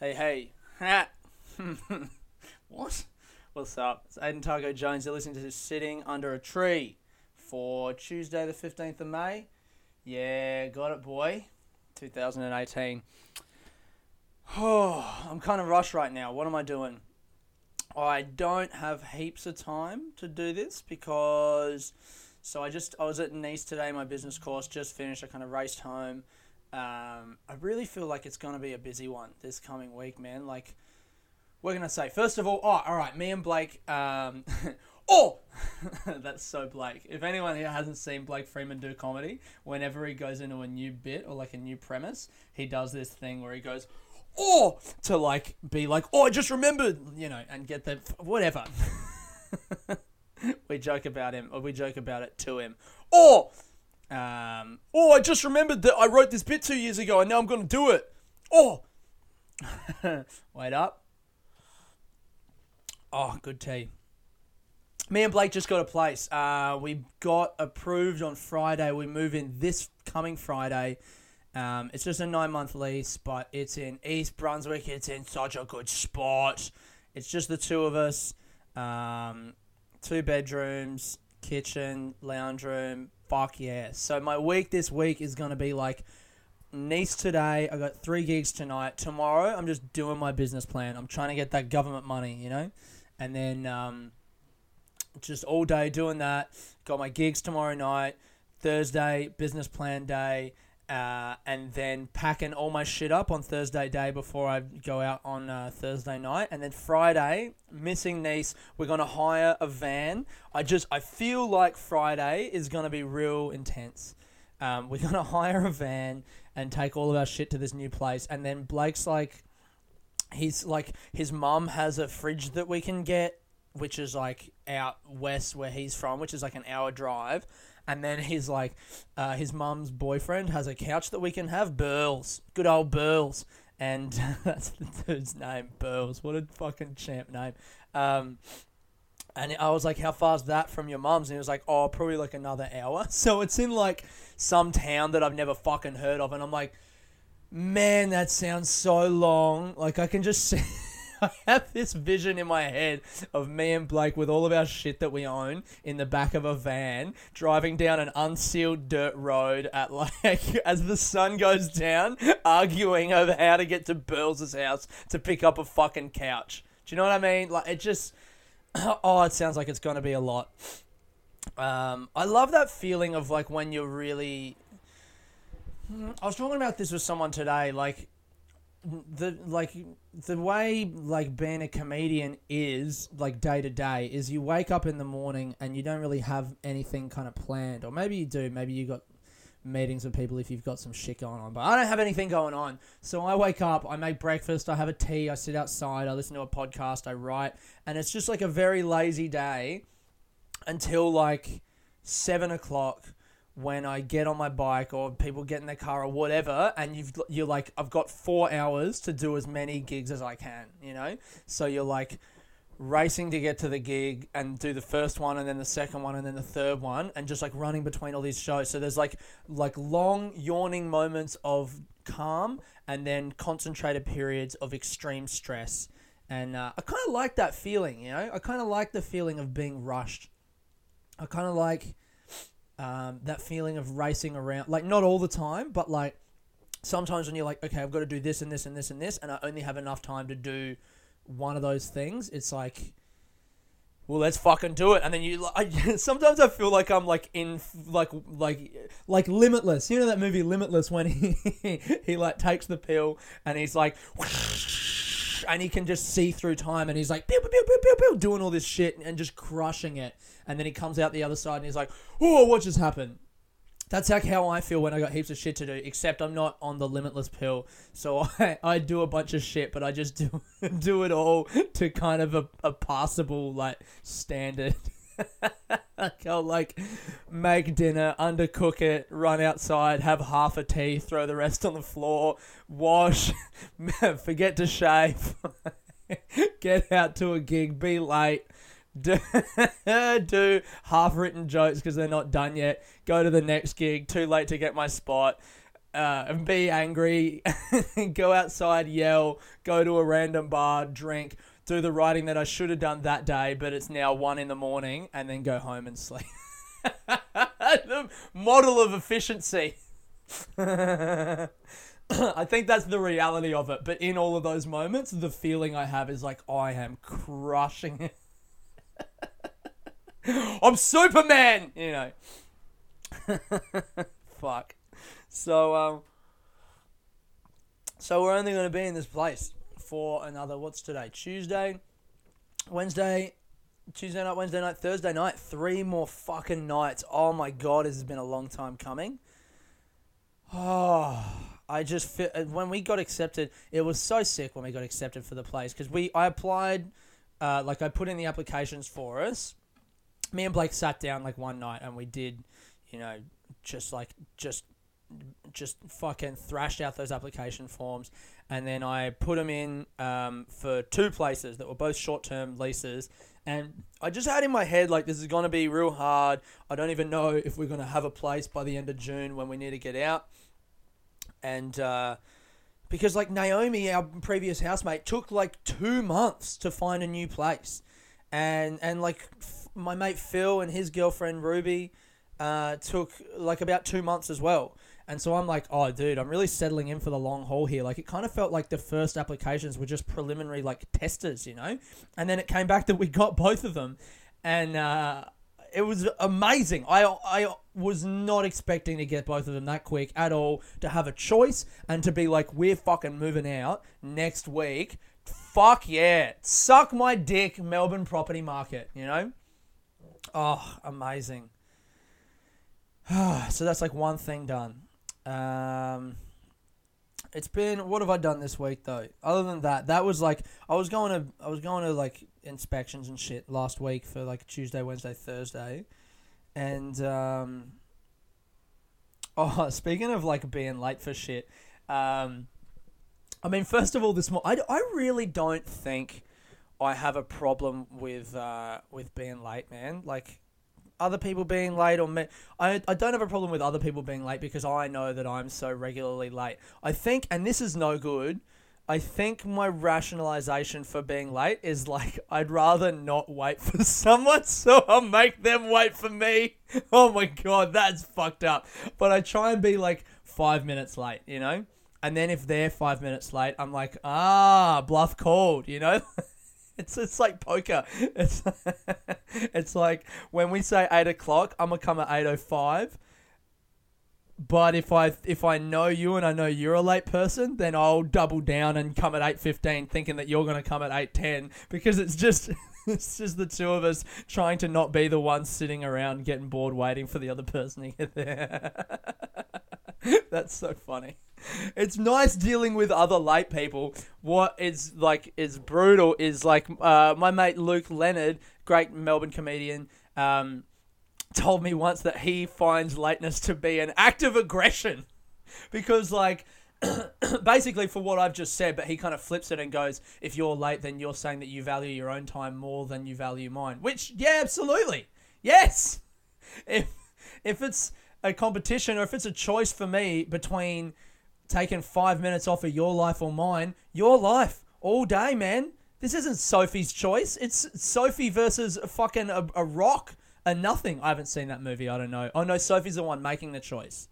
Hey, hey. Ha. what? What's up? It's Aiden Targo Jones. You're listening to Sitting Under a Tree for Tuesday, the 15th of May. Yeah, got it, boy. 2018. Oh, I'm kind of rushed right now. What am I doing? I don't have heaps of time to do this because. So I just I was at Nice today, my business course just finished. I kind of raced home. Um, I really feel like it's going to be a busy one this coming week, man. Like, we're going to say, first of all, oh, all right, me and Blake, um, oh, that's so Blake. If anyone here hasn't seen Blake Freeman do comedy, whenever he goes into a new bit or like a new premise, he does this thing where he goes, oh, to like be like, oh, I just remembered, you know, and get the whatever. we joke about him, or we joke about it to him. Or, um, oh, I just remembered that I wrote this bit two years ago, and now I'm going to do it. Oh, wait up. Oh, good tea. Me and Blake just got a place. Uh, we got approved on Friday. We move in this coming Friday. Um, it's just a nine month lease, but it's in East Brunswick. It's in such a good spot. It's just the two of us. Um, two bedrooms, kitchen, lounge room. Fuck yeah. So my week this week is going to be like Nice today. I got three gigs tonight. Tomorrow, I'm just doing my business plan. I'm trying to get that government money, you know? And then um, just all day doing that. Got my gigs tomorrow night. Thursday, business plan day. Uh, and then packing all my shit up on Thursday day before I go out on uh, Thursday night, and then Friday, missing Nice, we're gonna hire a van. I just I feel like Friday is gonna be real intense. Um, we're gonna hire a van and take all of our shit to this new place, and then Blake's like, he's like his mum has a fridge that we can get, which is like out west where he's from, which is like an hour drive and then he's like, uh, his mum's boyfriend has a couch that we can have. Burls, good old Burls, and that's the dude's name, Burls. What a fucking champ name. Um, and I was like, "How far's that from your mum's?" And he was like, "Oh, probably like another hour." So it's in like some town that I've never fucking heard of, and I'm like, "Man, that sounds so long." Like I can just see. I have this vision in my head of me and Blake with all of our shit that we own in the back of a van, driving down an unsealed dirt road at like as the sun goes down, arguing over how to get to Burls's house to pick up a fucking couch. Do you know what I mean? Like it just oh, it sounds like it's gonna be a lot. Um, I love that feeling of like when you're really. I was talking about this with someone today, like the like the way like being a comedian is like day to day is you wake up in the morning and you don't really have anything kind of planned or maybe you do maybe you got meetings with people if you've got some shit going on but I don't have anything going on. So I wake up I make breakfast I have a tea I sit outside I listen to a podcast I write and it's just like a very lazy day until like seven o'clock when I get on my bike or people get in their car or whatever, and you've you're like, I've got four hours to do as many gigs as I can, you know. So you're like racing to get to the gig and do the first one and then the second one and then the third one and just like running between all these shows. So there's like like long yawning moments of calm and then concentrated periods of extreme stress. And uh, I kind of like that feeling, you know. I kind of like the feeling of being rushed. I kind of like um, that feeling of racing around. Like not all the time, but like sometimes when you're like, okay, I've got to do this and this and this and this, and I only have enough time to do one of those things. It's like, well, let's fucking do it. And then you, I, sometimes I feel like I'm like in like like like Limitless. You know that movie Limitless when he he like takes the pill and he's like. And he can just see through time, and he's like, pew, pew, pew, pew, pew, doing all this shit and just crushing it. And then he comes out the other side, and he's like, "Oh, what just happened?" That's like how I feel when I got heaps of shit to do, except I'm not on the limitless pill. So I, I do a bunch of shit, but I just do do it all to kind of a, a passable like standard. I'll like make dinner, undercook it, run outside, have half a tea, throw the rest on the floor, wash, forget to shave, get out to a gig, be late, do, do half written jokes because they're not done yet. Go to the next gig. Too late to get my spot. uh, and be angry, go outside, yell, go to a random bar, drink, do the writing that I should have done that day, but it's now one in the morning, and then go home and sleep. the model of efficiency. I think that's the reality of it. But in all of those moments, the feeling I have is like I am crushing it. I'm Superman, you know. Fuck. So um so we're only going to be in this place for another what's today? Tuesday, Wednesday, Tuesday night, Wednesday night, Thursday night, three more fucking nights. Oh my god, this has been a long time coming. Oh, I just feel, when we got accepted, it was so sick when we got accepted for the place because we I applied, uh, like I put in the applications for us. Me and Blake sat down like one night and we did, you know, just like just just fucking thrashed out those application forms and then I put them in um, for two places that were both short term leases and I just had in my head, like, this is to be real hard. I don't even know if we're to have a place by the end of June when we need to get out. And uh, because, like, Naomi, our previous housemate, took like two months to find a new place. And, and like, f- my mate Phil and his girlfriend Ruby uh, took like about two months as well. And so I'm like, oh, dude, I'm really settling in for the long haul here. Like, it kind of felt like the first applications were just preliminary, like, testers, you know? And then it came back that we got both of them. And uh, it was amazing. I, I was not expecting to get both of them that quick at all, to have a choice and to be like, we're fucking moving out next week. Fuck yeah. Suck my dick, Melbourne property market, you know? Oh, amazing. so that's like one thing done. Um, it's been what have I done this week though? Other than that, that was like I was going to I was going to like inspections and shit last week for like Tuesday, Wednesday, Thursday, and um, oh, speaking of like being late for shit, um, I mean, first of all, this mo- I, I really don't think I have a problem with uh, with being late, man. Like other people being late or me. I, I don't have a problem with other people being late because I know that I'm so regularly late. I think, and this is no good, I think my rationalization for being late is like I'd rather not wait for someone, so I'll make them wait for me. Oh my god, that's fucked up. But I try and be like five minutes late, you know? And then if they're five minutes late, I'm like, ah, bluff called, you know? It's it's like poker. It's it's like when we say eight o'clock, I'm gonna come at eight o five. But if I if I know you and I know you're a late person, then I'll double down and come at eight fifteen, thinking that you're gonna come at eight ten because it's just it's just the two of us trying to not be the ones sitting around getting bored waiting for the other person to get there. That's so funny it's nice dealing with other late people. What is like is brutal is like uh, my mate Luke Leonard, great Melbourne comedian, um, told me once that he finds lateness to be an act of aggression, because like. basically for what I've just said, but he kind of flips it and goes, if you're late, then you're saying that you value your own time more than you value mine. Which, yeah, absolutely. Yes. If if it's a competition or if it's a choice for me between taking five minutes off of your life or mine, your life all day, man. This isn't Sophie's choice. It's Sophie versus fucking a, a rock, a nothing. I haven't seen that movie. I don't know. Oh no, Sophie's the one making the choice.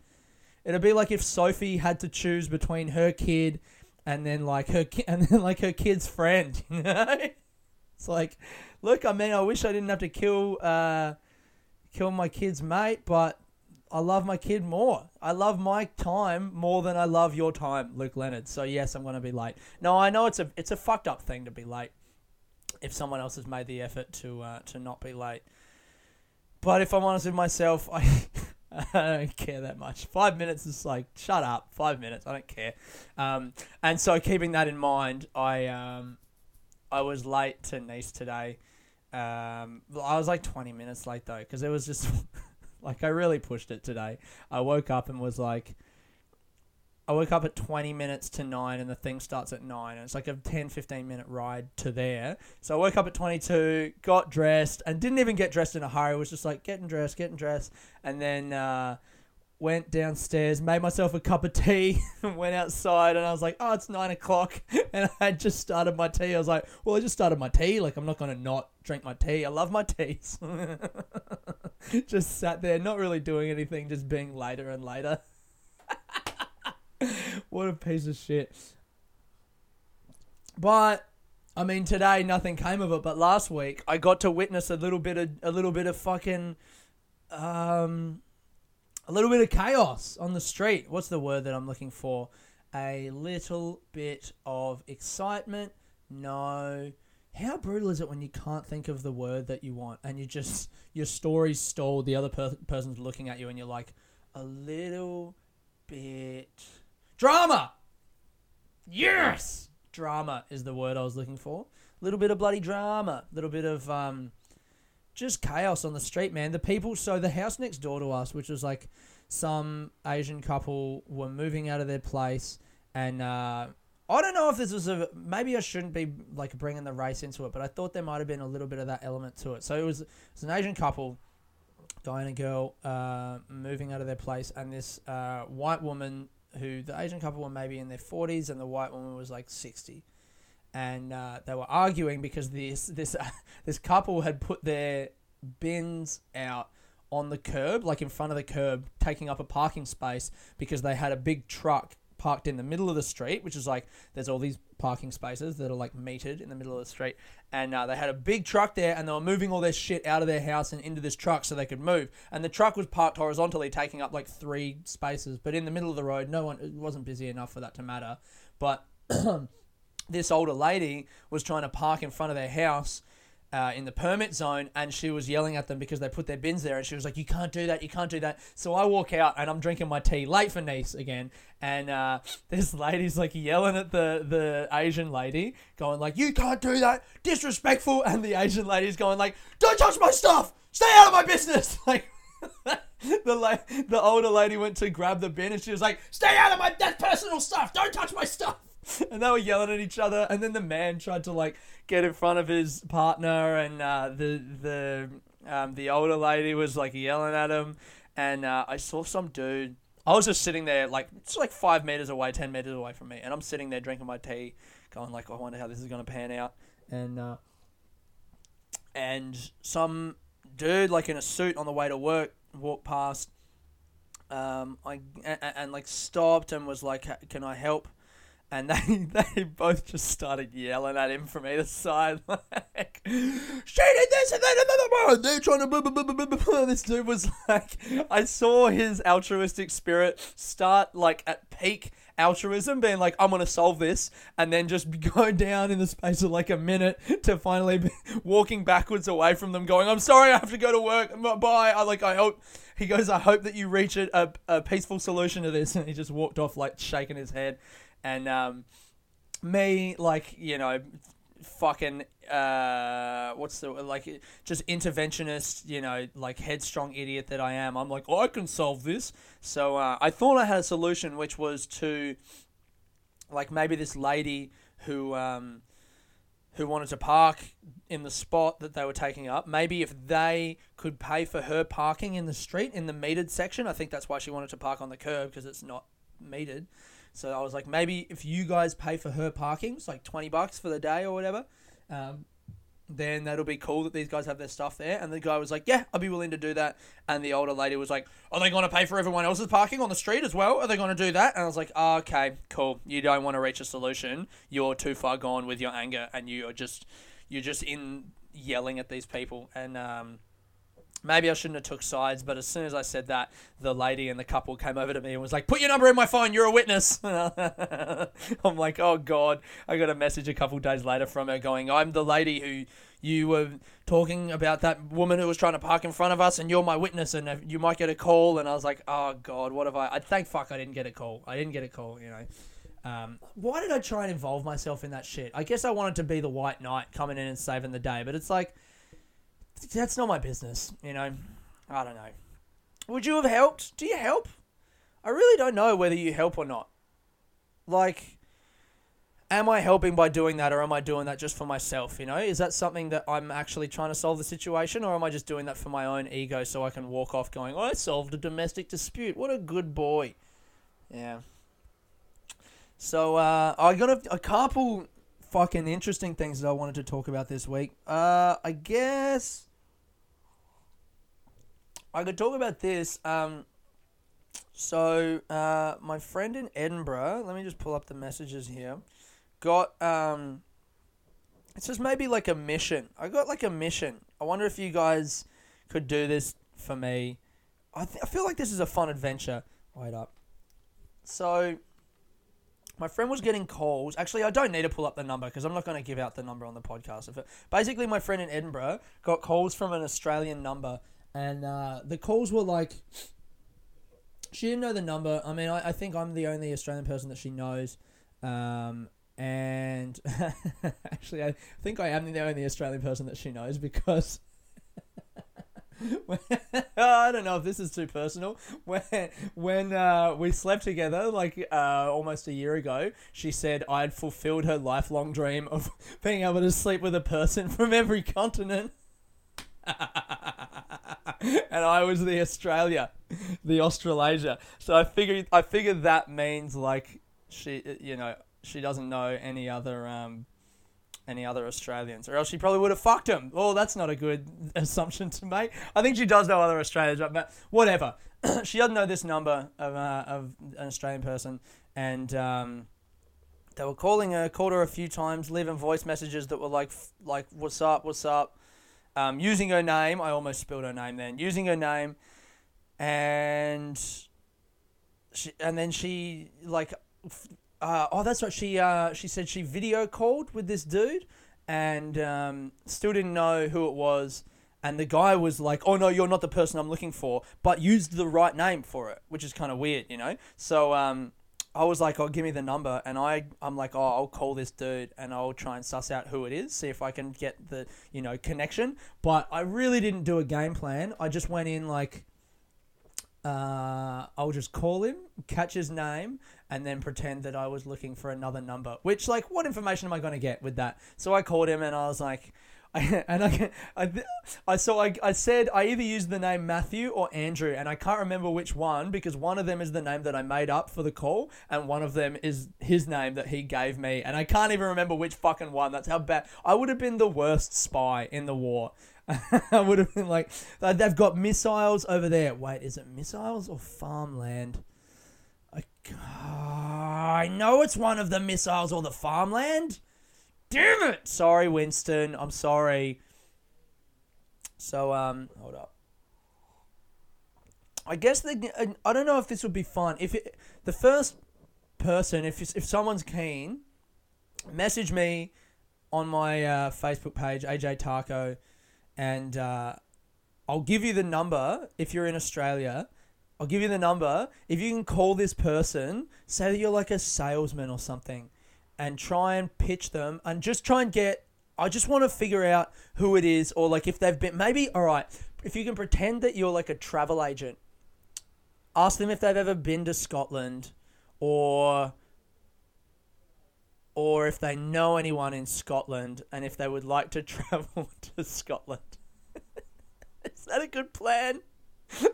It'd be like if Sophie had to choose between her kid and then like her ki- and then like her kid's friend. You know, it's like, look, I mean, I wish I didn't have to kill uh, kill my kid's mate, but I love my kid more. I love my time more than I love your time, Luke Leonard. So yes, I'm to be late. No, I know it's a it's a fucked up thing to be late. If someone else has made the effort to uh, to not be late, but if I'm honest with myself, I I don't care that much. Five minutes is like shut up. Five minutes, I don't care. Um, and so keeping that in mind, I um, I was late to Nice today. Um, I was like 20 minutes late though, because it was just like I really pushed it today. I woke up and was like, I woke up at 20 minutes to 9 and the thing starts at 9 and it's like a 10 15 minute ride to there. So I woke up at 22, got dressed and didn't even get dressed in a hurry. It was just like getting dressed, getting dressed and then uh, went downstairs, made myself a cup of tea, went outside, and I was like, oh, it's nine o'clock. And I had just started my tea. I was like, well, I just started my tea. Like, I'm not going to not drink my tea. I love my teas. just sat there, not really doing anything, just being later and later. what a piece of shit. But I mean, today nothing came of it, but last week I got to witness a little bit of a little bit of fucking um a little bit of chaos on the street. What's the word that I'm looking for? A little bit of excitement. No. How brutal is it when you can't think of the word that you want and you just your story's stalled, the other per- person's looking at you and you're like a little bit drama. Yes, drama is the word I was looking for. A little bit of bloody drama, a little bit of um, just chaos on the street, man. The people, so the house next door to us, which was like some Asian couple, were moving out of their place, and uh, I don't know if this was a maybe I shouldn't be like bringing the race into it, but I thought there might have been a little bit of that element to it. So it was, it was an Asian couple, guy and a girl, uh, moving out of their place, and this uh, white woman who the Asian couple were maybe in their forties, and the white woman was like sixty. And uh, they were arguing because this this this couple had put their bins out on the curb, like in front of the curb, taking up a parking space because they had a big truck parked in the middle of the street, which is like there's all these parking spaces that are like metered in the middle of the street, and uh, they had a big truck there, and they were moving all their shit out of their house and into this truck so they could move. And the truck was parked horizontally, taking up like three spaces, but in the middle of the road, no one it wasn't busy enough for that to matter. But this older lady was trying to park in front of their house uh, in the permit zone and she was yelling at them because they put their bins there and she was like you can't do that you can't do that. So i walk out and i'm drinking my tea late for nice again and uh, this lady's like yelling at the, the asian lady going like you can't do that disrespectful and the asian lady's going like don't touch my stuff stay out of my business. Like the la- the older lady went to grab the bin and she was like stay out of my personal stuff don't touch my stuff and they were yelling at each other. And then the man tried to like get in front of his partner, and uh, the the um, the older lady was like yelling at him. And uh, I saw some dude. I was just sitting there, like it's like five meters away, ten meters away from me, and I'm sitting there drinking my tea, going like, I wonder how this is gonna pan out. And uh, and some dude like in a suit on the way to work walked past. Um, I and, and like stopped and was like, "Can I help?" And they they both just started yelling at him from either side, like, "She did this and then another one." They're trying to. Blah, blah, blah, blah, blah. This dude was like, I saw his altruistic spirit start like at peak altruism, being like, "I'm gonna solve this," and then just go down in the space of like a minute to finally be walking backwards away from them, going, "I'm sorry, I have to go to work. Bye." I like, I hope. He goes, I hope that you reach a, a, a peaceful solution to this. And he just walked off, like, shaking his head and um, me like you know fucking uh what's the like just interventionist you know like headstrong idiot that i am. I'm like oh, i can solve this. So uh, i thought i had a solution which was to like maybe this lady who um who wanted to park in the spot that they were taking up maybe if they could pay for her parking in the street in the metered section i think that's why she wanted to park on the curb because it's not metered so I was like, maybe if you guys pay for her parking, it's like 20 bucks for the day or whatever, um, then that'll be cool that these guys have their stuff there. And the guy was like, yeah, I'll be willing to do that. And the older lady was like, are they going to pay for everyone else's parking on the street as well? Are they going to do that? And I was like, oh, okay, cool. You don't want to reach a solution. You're too far gone with your anger and you are just, you're just in yelling at these people. And, um, Maybe I shouldn't have took sides, but as soon as I said that, the lady and the couple came over to me and was like, "Put your number in my phone. You're a witness." I'm like, "Oh God!" I got a message a couple days later from her going, "I'm the lady who you were talking about that woman who was trying to park in front of us, and you're my witness, and you might get a call." And I was like, "Oh God, what have I?" I thank fuck I didn't get a call. I didn't get a call. You know. Um, why did I try and involve myself in that shit? I guess I wanted to be the white knight coming in and saving the day, but it's like that's not my business, you know. I don't know. Would you have helped? Do you help? I really don't know whether you help or not. Like, am I helping by doing that, or am I doing that just for myself? You know, is that something that I'm actually trying to solve the situation, or am I just doing that for my own ego so I can walk off going, oh, I solved a domestic dispute. What a good boy. Yeah. So uh, I got a, a couple fucking interesting things that I wanted to talk about this week. Uh, I guess I could talk about this. Um, so uh, my friend in Edinburgh, let me just pull up the messages here. Got um, it's just maybe like a mission. I got like a mission. I wonder if you guys could do this for me. I th- I feel like this is a fun adventure. Wait up. So my friend was getting calls. Actually, I don't need to pull up the number because I'm not going to give out the number on the podcast. It, basically, my friend in Edinburgh got calls from an Australian number, and uh, the calls were like, she didn't know the number. I mean, I, I think I'm the only Australian person that she knows. Um, and actually, I think I am the only Australian person that she knows because I don't know if this is too personal. When when uh, we slept together, like uh, almost a year ago, she said I'd fulfilled her lifelong dream of being able to sleep with a person from every continent. and I was the Australia, the Australasia. So I figured I figured that means like she, you know, she doesn't know any other um, any other Australians, or else she probably would have fucked him. Oh, that's not a good assumption to make. I think she does know other Australians, but whatever. she doesn't know this number of, uh, of an Australian person, and um, they were calling her, called her a few times, leaving voice messages that were like, like, "What's up? What's up?" Um, using her name. I almost spilled her name then. Using her name, and she, and then she like uh, oh, that's right. She uh, she said she video called with this dude, and um, still didn't know who it was. And the guy was like, "Oh no, you're not the person I'm looking for," but used the right name for it, which is kind of weird, you know. So um, I was like, "Oh, give me the number," and I I'm like, "Oh, I'll call this dude and I'll try and suss out who it is, see if I can get the you know connection." But I really didn't do a game plan. I just went in like uh, I'll just call him, catch his name, and then pretend that I was looking for another number. Which, like, what information am I going to get with that? So I called him and I was like, and I, I, I so I, I said I either used the name Matthew or Andrew, and I can't remember which one because one of them is the name that I made up for the call, and one of them is his name that he gave me, and I can't even remember which fucking one. That's how bad I would have been the worst spy in the war. I would have been like, they've got missiles over there. Wait, is it missiles or farmland? I, I know it's one of the missiles or the farmland. Damn it! Sorry, Winston. I'm sorry. So, um, hold up. I guess the I don't know if this would be fun. If it, the first person, if if someone's keen, message me on my uh, Facebook page, AJ Taco and uh, I'll give you the number if you're in Australia. I'll give you the number. If you can call this person, say that you're like a salesman or something, and try and pitch them and just try and get. I just want to figure out who it is, or like if they've been. Maybe, all right, if you can pretend that you're like a travel agent, ask them if they've ever been to Scotland or or if they know anyone in Scotland and if they would like to travel to Scotland. Is that a good plan?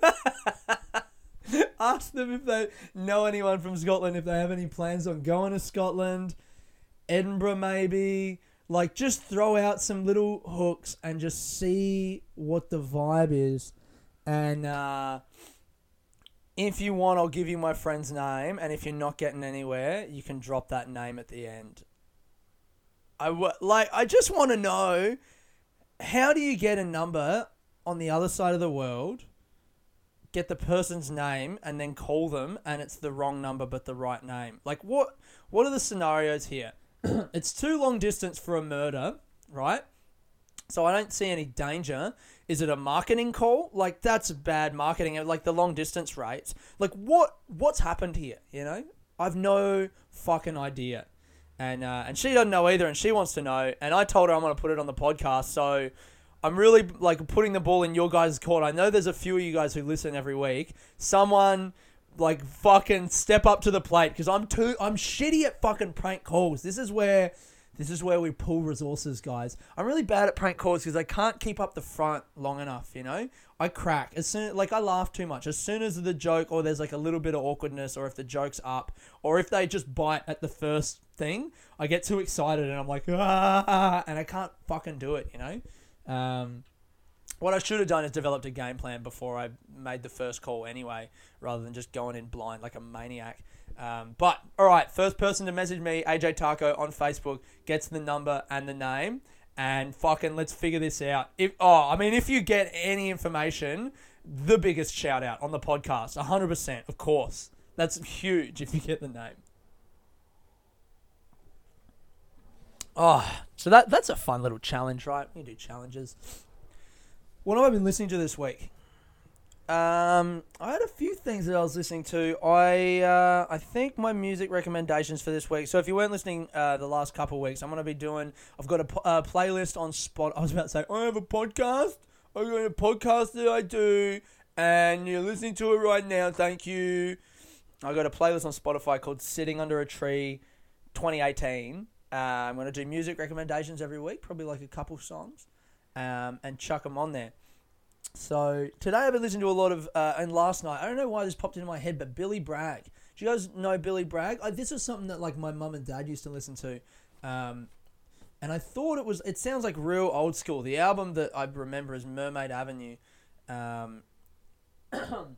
Ask them if they know anyone from Scotland, if they have any plans on going to Scotland, Edinburgh maybe. Like, just throw out some little hooks and just see what the vibe is. And uh, if you want, I'll give you my friend's name, and if you're not getting anywhere, you can drop that name at the end. I w- like. I just want to know how do you get a number on the other side of the world, get the person's name, and then call them, and it's the wrong number but the right name? Like, what? What are the scenarios here? it's too long distance for a murder, right? So I don't see any danger. Is it a marketing call? Like that's bad marketing. Like the long distance rates. Like what what's happened here? You know, I've no fucking idea, and uh, and she doesn't know either, and she wants to know. And I told her I'm gonna put it on the podcast, so I'm really like putting the ball in your guys' court. I know there's a few of you guys who listen every week. Someone like fucking step up to the plate because I'm too I'm shitty at fucking prank calls. This is where this is where we pull resources, guys. I'm really bad at prank calls because I can't keep up the front long enough. You know, I crack as soon like I laugh too much. As soon as the joke or there's like a little bit of awkwardness, or if the joke's up, or if they just bite at the first thing, I get too excited and I'm like ah, and I can't fucking do it. You know. Um, what I should have done is developed a game plan before I made the first call anyway, rather than just going in blind like a maniac. Um, but all right, first person to message me, AJ Taco on Facebook, gets the number and the name, and fucking let's figure this out. If oh, I mean, if you get any information, the biggest shout out on the podcast, hundred percent, of course. That's huge if you get the name. Oh, so that that's a fun little challenge, right? We do challenges. What have I been listening to this week? Um, I had a few things that I was listening to. I uh, I think my music recommendations for this week. So if you weren't listening uh, the last couple of weeks, I'm gonna be doing. I've got a uh, playlist on Spot. I was about to say I have a podcast. I've got a podcast that I do, and you're listening to it right now. Thank you. I got a playlist on Spotify called "Sitting Under a Tree" 2018. Uh, I'm gonna do music recommendations every week, probably like a couple songs um, and chuck them on there. So today I've been listening to a lot of, uh, and last night I don't know why this popped into my head, but Billy Bragg. Do you guys know Billy Bragg? I, this is something that like my mum and dad used to listen to, um, and I thought it was. It sounds like real old school. The album that I remember is Mermaid Avenue, um,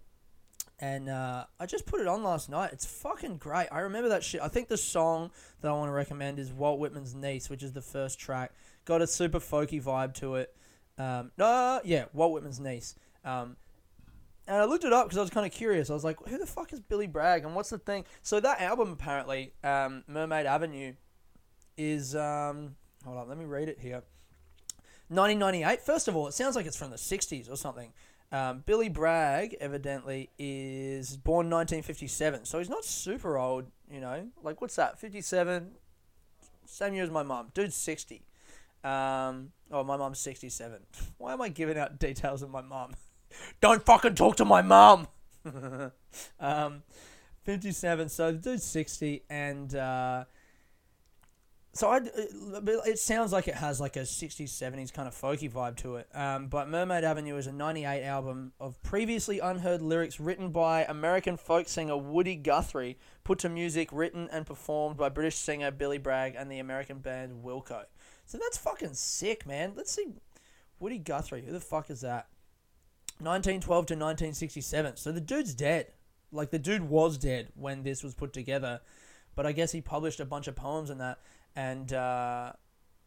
and uh, I just put it on last night. It's fucking great. I remember that shit. I think the song that I want to recommend is Walt Whitman's Niece, which is the first track. Got a super folky vibe to it. Um, no, yeah, Walt Whitman's niece. Um, and I looked it up because I was kind of curious. I was like, who the fuck is Billy Bragg and what's the thing? So that album apparently, um, Mermaid Avenue, is um, hold on, let me read it here. 1998. First of all, it sounds like it's from the 60s or something. Um, Billy Bragg evidently is born 1957, so he's not super old. You know, like what's that? 57, same year as my mum. Dude's 60. Um, oh, my mom's 67. Why am I giving out details of my mom? Don't fucking talk to my mom! um, 57. So the dude's 60, and uh, so I, it sounds like it has like a 60s, 70s kind of folky vibe to it. Um, but Mermaid Avenue is a 98 album of previously unheard lyrics written by American folk singer Woody Guthrie, put to music, written and performed by British singer Billy Bragg and the American band Wilco. So that's fucking sick, man. Let's see. Woody Guthrie, who the fuck is that? 1912 to 1967. So the dude's dead. Like the dude was dead when this was put together, but I guess he published a bunch of poems and that, and uh,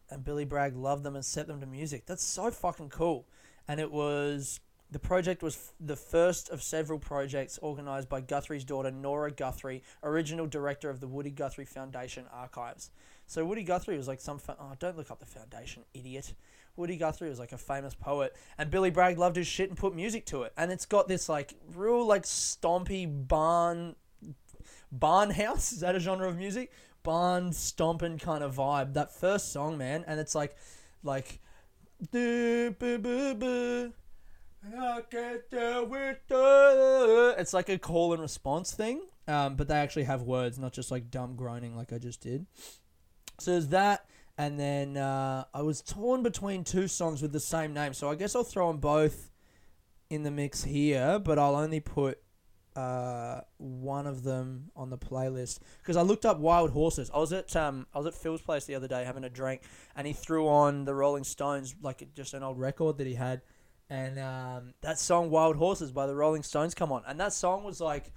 and Billy Bragg loved them and set them to music. That's so fucking cool. And it was the project was the first of several projects organized by Guthrie's daughter Nora Guthrie, original director of the Woody Guthrie Foundation archives. So Woody Guthrie was like some. Fa- oh, don't look up the foundation, idiot. Woody Guthrie was like a famous poet, and Billy Bragg loved his shit and put music to it. And it's got this like real like stompy barn barn house. Is that a genre of music? Barn stomping kind of vibe. That first song, man, and it's like like. It's like a call and response thing, um, but they actually have words, not just like dumb groaning like I just did. So there's that, and then uh, I was torn between two songs with the same name. So I guess I'll throw them both in the mix here, but I'll only put uh, one of them on the playlist because I looked up Wild Horses. I was at um I was at Phil's place the other day having a drink, and he threw on the Rolling Stones like just an old record that he had, and um, that song Wild Horses by the Rolling Stones come on, and that song was like.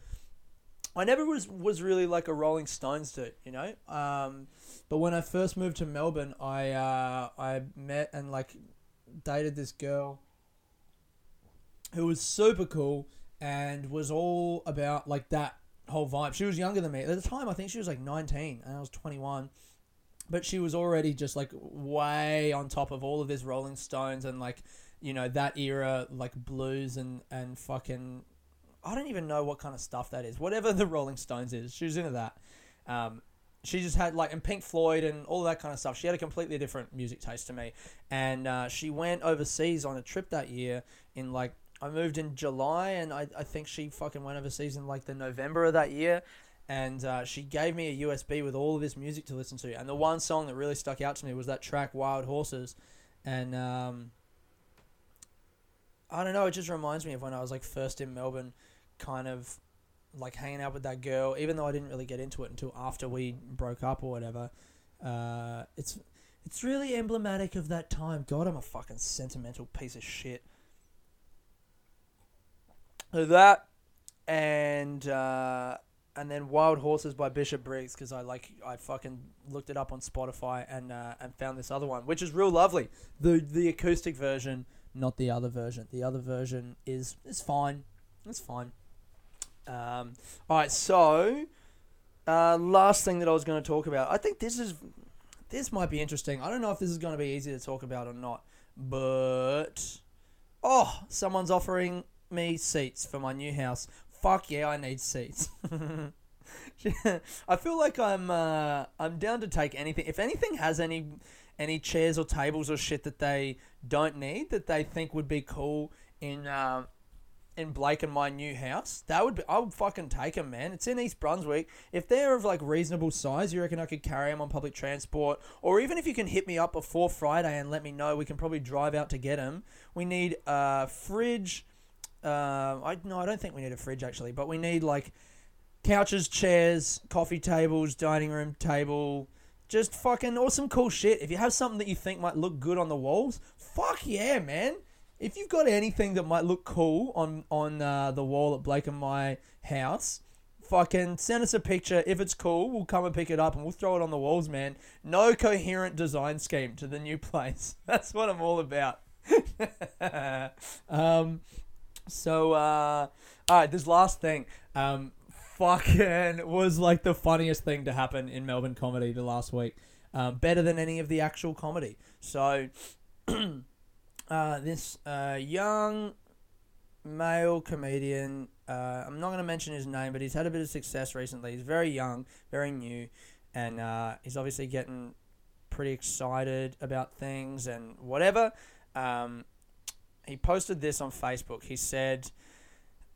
I never was was really like a Rolling Stones dude, you know. Um, but when I first moved to Melbourne, I uh, I met and like dated this girl who was super cool and was all about like that whole vibe. She was younger than me at the time. I think she was like nineteen, and I was twenty one. But she was already just like way on top of all of this Rolling Stones and like you know that era like blues and and fucking I don't even know what kind of stuff that is. Whatever the Rolling Stones is, she was into that. Um, she just had like and Pink Floyd and all that kind of stuff. She had a completely different music taste to me, and uh, she went overseas on a trip that year in like I moved in July, and I, I think she fucking went overseas in like the November of that year. And uh, she gave me a USB with all of this music to listen to. And the one song that really stuck out to me was that track Wild Horses. And um, I don't know, it just reminds me of when I was like first in Melbourne, kind of like hanging out with that girl, even though I didn't really get into it until after we broke up or whatever. Uh, it's it's really emblematic of that time. God, I'm a fucking sentimental piece of shit. So that and uh, and then Wild Horses by Bishop Briggs because I like I fucking looked it up on Spotify and uh, and found this other one which is real lovely. The the acoustic version, not the other version. The other version is is fine. It's fine. Um, all right, so uh, last thing that I was going to talk about. I think this is this might be interesting. I don't know if this is going to be easy to talk about or not, but oh, someone's offering me seats for my new house. Fuck yeah, I need seats. I feel like I'm uh, I'm down to take anything. If anything has any any chairs or tables or shit that they don't need that they think would be cool in uh, in Blake and my new house, that would be I would fucking take them, man. It's in East Brunswick. If they're of like reasonable size, you reckon I could carry them on public transport, or even if you can hit me up before Friday and let me know, we can probably drive out to get them. We need a fridge. Uh, I no, I don't think we need a fridge actually, but we need like couches, chairs, coffee tables, dining room table, just fucking awesome, cool shit. If you have something that you think might look good on the walls, fuck yeah, man if you've got anything that might look cool on on uh, the wall at Blake and my house, fucking send us a picture. If it's cool, we'll come and pick it up and we'll throw it on the walls, man. No coherent design scheme to the new place. That's what I'm all about. um, so, uh, all right, this last thing, um, fucking was like the funniest thing to happen in Melbourne comedy the last week. Um, better than any of the actual comedy. So. uh, this uh, young male comedian. Uh, I'm not going to mention his name, but he's had a bit of success recently. He's very young, very new, and uh, he's obviously getting pretty excited about things and whatever. Um, he posted this on Facebook. He said,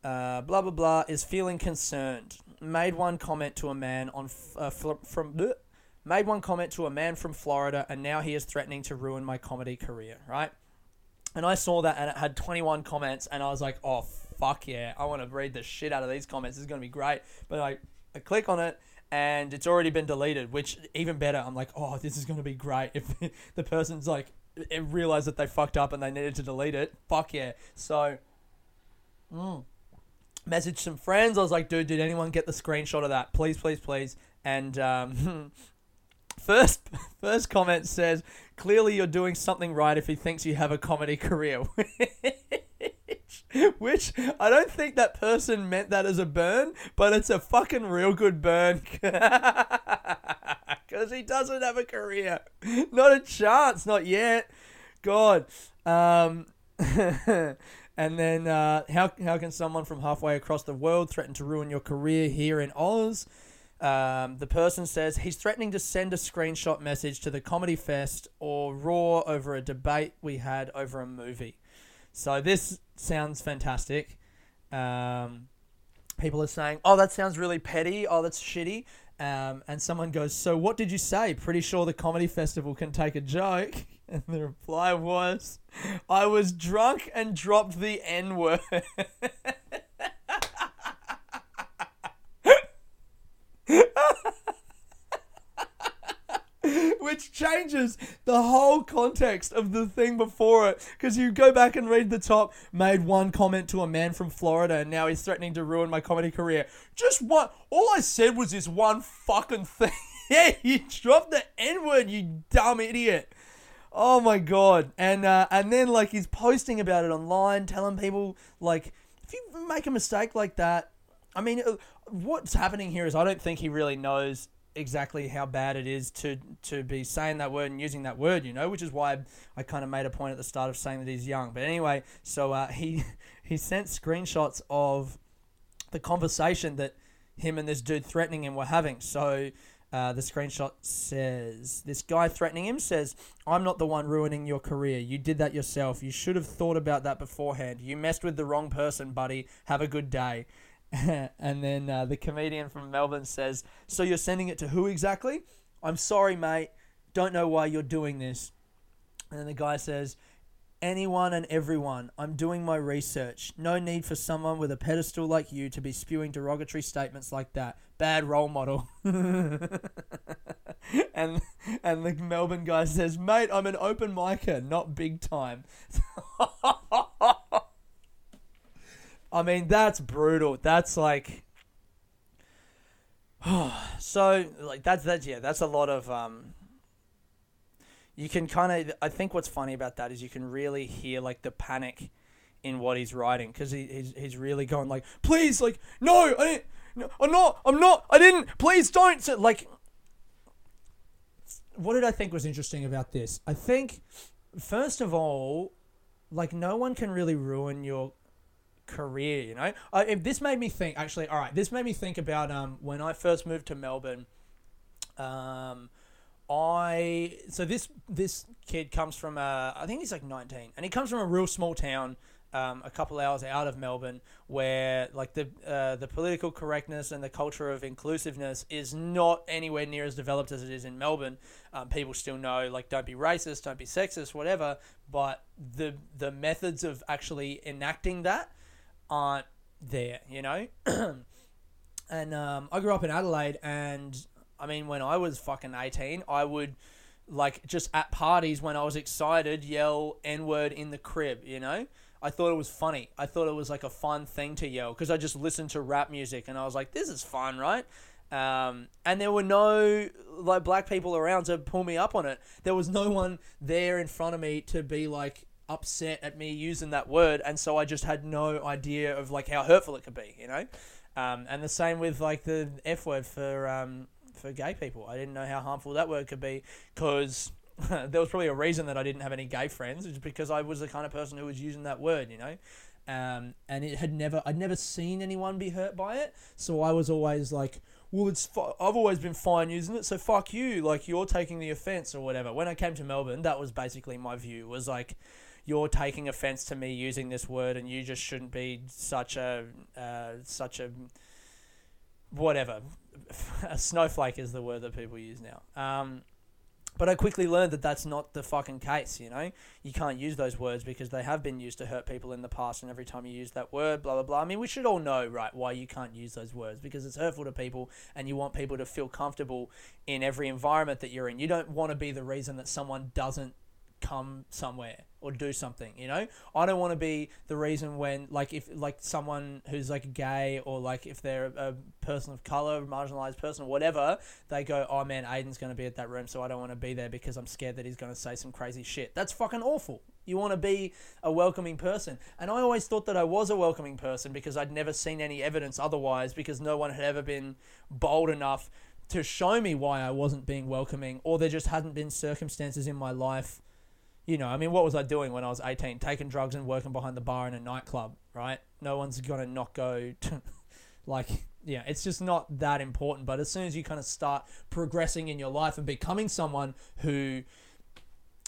uh, blah, blah, blah, is feeling concerned. Made one comment to a man on uh, fl- from. Bleh, made one comment to a man from Florida, and now he is threatening to ruin my comedy career, right? And I saw that and it had 21 comments, and I was like, oh, fuck yeah. I want to read the shit out of these comments. This is going to be great. But I, I click on it, and it's already been deleted, which even better. I'm like, oh, this is going to be great. If the person's like, realized that they fucked up and they needed to delete it, fuck yeah. So, mm, message some friends. I was like, dude, did anyone get the screenshot of that? Please, please, please. And um, First, first comment says, "Clearly, you're doing something right if he thinks you have a comedy career." Which I don't think that person meant that as a burn, but it's a fucking real good burn. Because he doesn't have a career. Not a chance, not yet. God. Um, and then, uh, how, how can someone from halfway across the world threaten to ruin your career here in Oz? Um, the person says he's threatening to send a screenshot message to the Comedy Fest or Raw over a debate we had over a movie. So this sounds fantastic. Um, people are saying, "Oh, that sounds really petty. Oh, that's shitty." Um, and someone goes, "So what did you say? Pretty sure the comedy festival can take a joke." And the reply was, "I was drunk and dropped the N word." changes the whole context of the thing before it. Because you go back and read the top, made one comment to a man from Florida, and now he's threatening to ruin my comedy career. Just one. All I said was this one fucking thing. yeah, you dropped the N word, you dumb idiot. Oh my god! And uh, and then like he's posting about it online, telling people like if you make a mistake like that, I mean, uh, what's happening here is I don't think he really knows exactly how bad it is to to be saying that word and using that word, you know, which is why I kind of made a point at the start of saying that he's young. But anyway, so uh, he he sent screenshots of the conversation that him and this dude threatening him were having. So Uh, the screenshot says this guy threatening him says, "I'm not the one ruining your career. You did that yourself. You should have thought about that beforehand. You messed with the wrong person, buddy. Have a good day." and then uh, the comedian from Melbourne says, "So you're sending it to who exactly?" I'm sorry, mate. Don't know why you're doing this. And then the guy says, anyone and everyone. I'm doing my research. No need for someone with a pedestal like you to be spewing derogatory statements like that. Bad role model. and and the Melbourne guy says, "Mate, I'm an open micer, not big time." I mean, that's brutal. That's like oh, so like that's that's yeah, that's a lot of um you can kind of i think what's funny about that is you can really hear like the panic in what he's writing because he, he's, he's really going like please like no i didn't no, i'm not i'm not i didn't please don't so, like what did i think was interesting about this i think first of all like no one can really ruin your career you know? If this made me think actually all right this made me think about um when i first moved to melbourne um I so this this kid comes from a, I think he's like 19 and he comes from a real small town um, a couple hours out of Melbourne where like the uh, the political correctness and the culture of inclusiveness is not anywhere near as developed as it is in Melbourne. Um, people still know like don't be racist don't be sexist whatever but the the methods of actually enacting that aren't there you know and um, I grew up in Adelaide and I mean, when I was fucking 18, I would, like, just at parties when I was excited, yell N word in the crib, you know? I thought it was funny. I thought it was like a fun thing to yell because I just listened to rap music and I was like, this is fun, right? Um, and there were no like black people around to pull me up on it. There was no one there in front of me to be like upset at me using that word, and so I just had no idea of like how hurtful it could be, you know. Um, and the same with like the F word for um, for gay people. I didn't know how harmful that word could be because there was probably a reason that I didn't have any gay friends, is because I was the kind of person who was using that word, you know. Um, and it had never, I'd never seen anyone be hurt by it, so I was always like, well, it's fu- I've always been fine using it, so fuck you, like you're taking the offense or whatever. When I came to Melbourne, that was basically my view. Was like, you're taking offense to me using this word, and you just shouldn't be such a, uh, such a, whatever a snowflake is the word that people use now. Um, but I quickly learned that that's not the fucking case, you know? You can't use those words because they have been used to hurt people in the past, and every time you use that word, blah, blah, blah. I mean, we should all know, right, why you can't use those words because it's hurtful to people, and you want people to feel comfortable in every environment that you're in. You don't want to be the reason that someone doesn't come somewhere or do something you know? I don't want to be the reason when like if like someone who's like gay or like if they're a person of color marginalized person whatever they go oh man aiden's going to be at that room so i don't want to be there because i'm scared that he's going to say some crazy shit. That's fucking awful. You want to be a welcoming person. And i always thought that i was a welcoming person because i'd never seen any evidence otherwise because no one had ever been bold enough to show me why i wasn't being welcoming or there just hadn't been circumstances in my life you know, I mean, what was I doing when I was 18? Taking drugs and working behind the bar in a nightclub, right? No one's going to not go to, like, yeah, it's just not that important. But as soon as you kind of start progressing in your life and becoming someone who,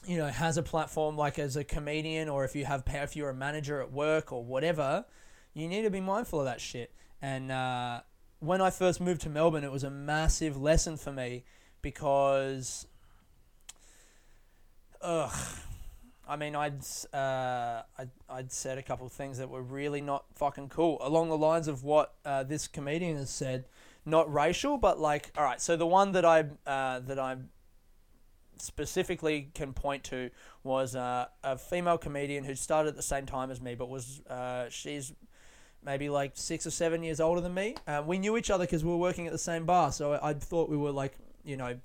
you know, has a platform like as a comedian or if you have, if you're a manager at work or whatever, you need to be mindful of that shit. And uh, when I first moved to Melbourne, it was a massive lesson for me because, ugh I mean, I'd uh, I'd, I'd said a couple of things that were really not fucking cool along the lines of what uh, this comedian has said, not racial, but like, all right. So the one that I uh, that I specifically can point to was uh, a female comedian who started at the same time as me, but was uh, she's maybe like six or seven years older than me. Uh, we knew each other because we were working at the same bar, so I, I thought we were like, you know,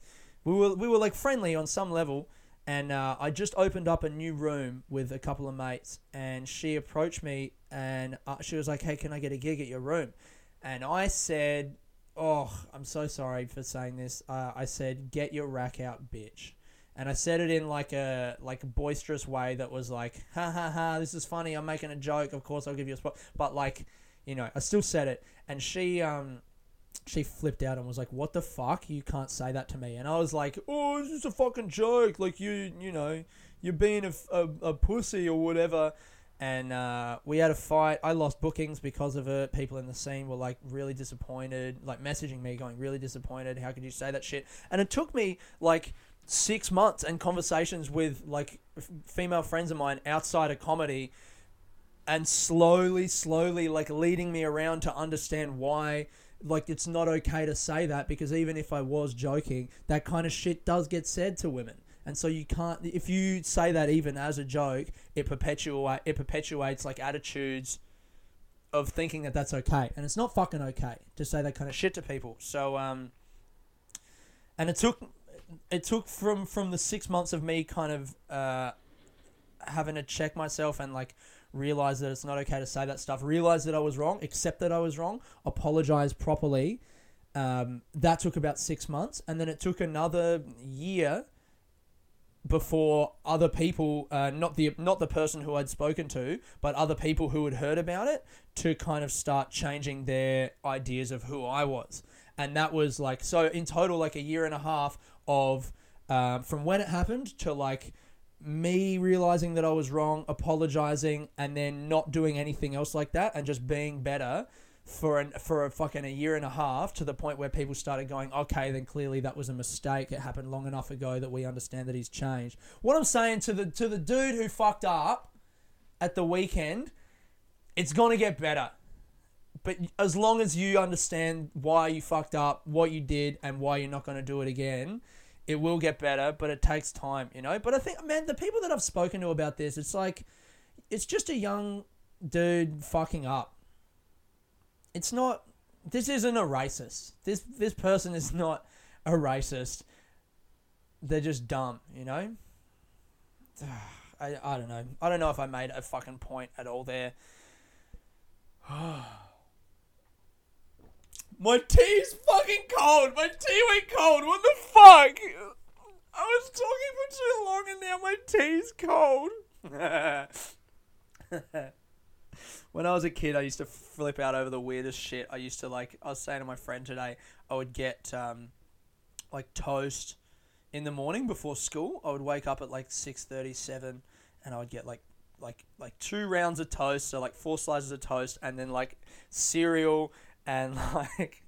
we were we were like friendly on some level and uh, I just opened up a new room with a couple of mates, and she approached me and uh, she was like, "Hey, can I get a gig at your room?" And I said, "Oh, I'm so sorry for saying this." Uh, I said, "Get your rack out, bitch." And I said it in like a like a boisterous way that was like, "Ha ha ha! This is funny. I'm making a joke. Of course, I'll give you a spot." But like, you know, I still said it, and she um she flipped out and was like, "What the fuck? You can't say that to me." And I was like, "Oh, it's just a fucking joke. Like you, you know, you're being a, a, a pussy or whatever." And uh, we had a fight. I lost bookings because of it. People in the scene were like really disappointed, like messaging me, going really disappointed. How could you say that shit? And it took me like six months and conversations with like f- female friends of mine outside of comedy and slowly slowly like leading me around to understand why like it's not okay to say that because even if I was joking that kind of shit does get said to women. And so you can't if you say that even as a joke it perpetuate it perpetuates like attitudes of thinking that that's okay. And it's not fucking okay to say that kind of shit to people. So um and it took it took from from the six months of me kind of uh, having to check myself and like realize that it's not okay to say that stuff. Realize that I was wrong. Accept that I was wrong. Apologize properly. Um, that took about six months, and then it took another year before other people, uh, not the not the person who I'd spoken to, but other people who had heard about it, to kind of start changing their ideas of who I was. And that was like so in total, like a year and a half of um, from when it happened to like me realizing that I was wrong, apologizing, and then not doing anything else like that, and just being better for an for a fucking a year and a half to the point where people started going, okay, then clearly that was a mistake. It happened long enough ago that we understand that he's changed. What I'm saying to the to the dude who fucked up at the weekend, it's gonna get better. But as long as you understand why you fucked up, what you did, and why you're not gonna do it again, it will get better, but it takes time, you know. But I think, man, the people that I've spoken to about this, it's like, it's just a young dude fucking up. It's not. This isn't a racist. This this person is not a racist. They're just dumb, you know. I, I don't know. I don't know if I made a fucking point at all there. My tea's fucking cold. My tea went cold. What the fuck? I was talking for too long and now my tea's cold. when I was a kid, I used to flip out over the weirdest shit. I used to like. I was saying to my friend today, I would get um, like toast in the morning before school. I would wake up at like six thirty seven, and I would get like like like two rounds of toast, so like four slices of toast, and then like cereal and like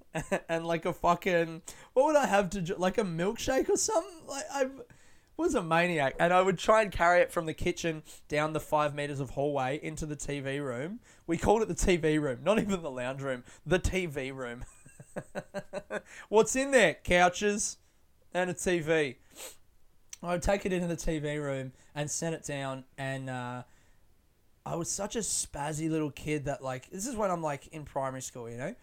and like a fucking what would I have to like a milkshake or something? Like I was a maniac, and I would try and carry it from the kitchen down the five meters of hallway into the TV room. We called it the TV room, not even the lounge room, the TV room. What's in there? Couches and a TV. I would take it into the TV room and set it down, and uh, I was such a spazzy little kid that like this is when I'm like in primary school, you know,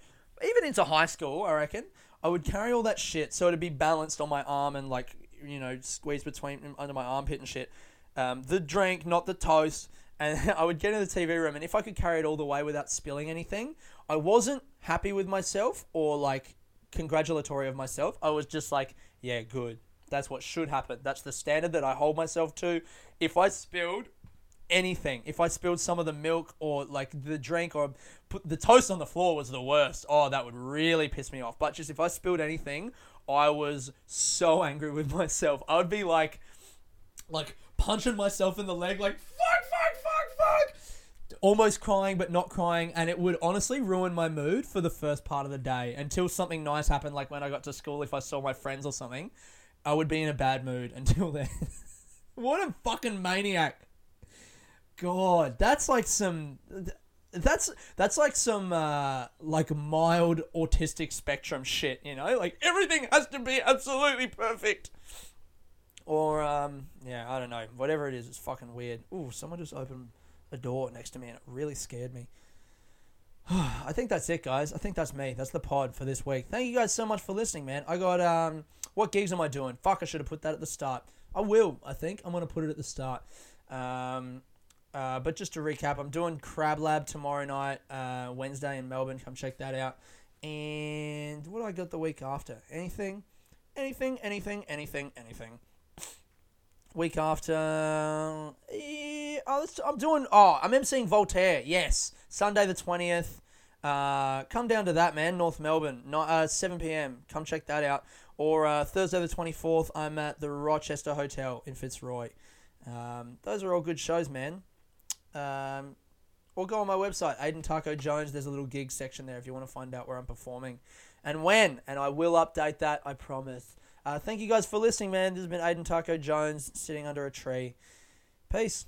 even into high school. I reckon I would carry all that shit so it'd be balanced on my arm and like you know squeezed between under my armpit and shit. Um, the drink, not the toast, and I would get in the TV room, and if I could carry it all the way without spilling anything, I wasn't happy with myself or like congratulatory of myself. I was just like, yeah, good. That's what should happen. That's the standard that I hold myself to. If I spilled anything, if I spilled some of the milk or like the drink or put the toast on the floor was the worst. Oh, that would really piss me off. But just if I spilled anything, I was so angry with myself. I would be like, like punching myself in the leg, like fuck, fuck, fuck, fuck almost crying but not crying and it would honestly ruin my mood for the first part of the day until something nice happened like when i got to school if i saw my friends or something i would be in a bad mood until then what a fucking maniac god that's like some that's that's like some uh, like mild autistic spectrum shit you know like everything has to be absolutely perfect or um yeah i don't know whatever it is it's fucking weird ooh someone just opened a door next to me and it really scared me. I think that's it, guys. I think that's me. That's the pod for this week. Thank you guys so much for listening, man. I got um, what gigs am I doing? Fuck, I should have put that at the start. I will. I think I'm gonna put it at the start. Um, uh, but just to recap, I'm doing Crab Lab tomorrow night, uh, Wednesday in Melbourne. Come check that out. And what do I got the week after? Anything? Anything? Anything? Anything? Anything? Week after, eh, oh, I'm doing. Oh, I'm emceeing Voltaire. Yes, Sunday the twentieth. Uh, come down to that, man. North Melbourne, not, uh, 7 p.m. Come check that out. Or uh, Thursday the 24th, I'm at the Rochester Hotel in Fitzroy. Um, those are all good shows, man. Um, or go on my website, Aiden Taco Jones. There's a little gig section there if you want to find out where I'm performing and when. And I will update that, I promise. Uh, thank you guys for listening, man. This has been Aiden Taco Jones sitting under a tree. Peace.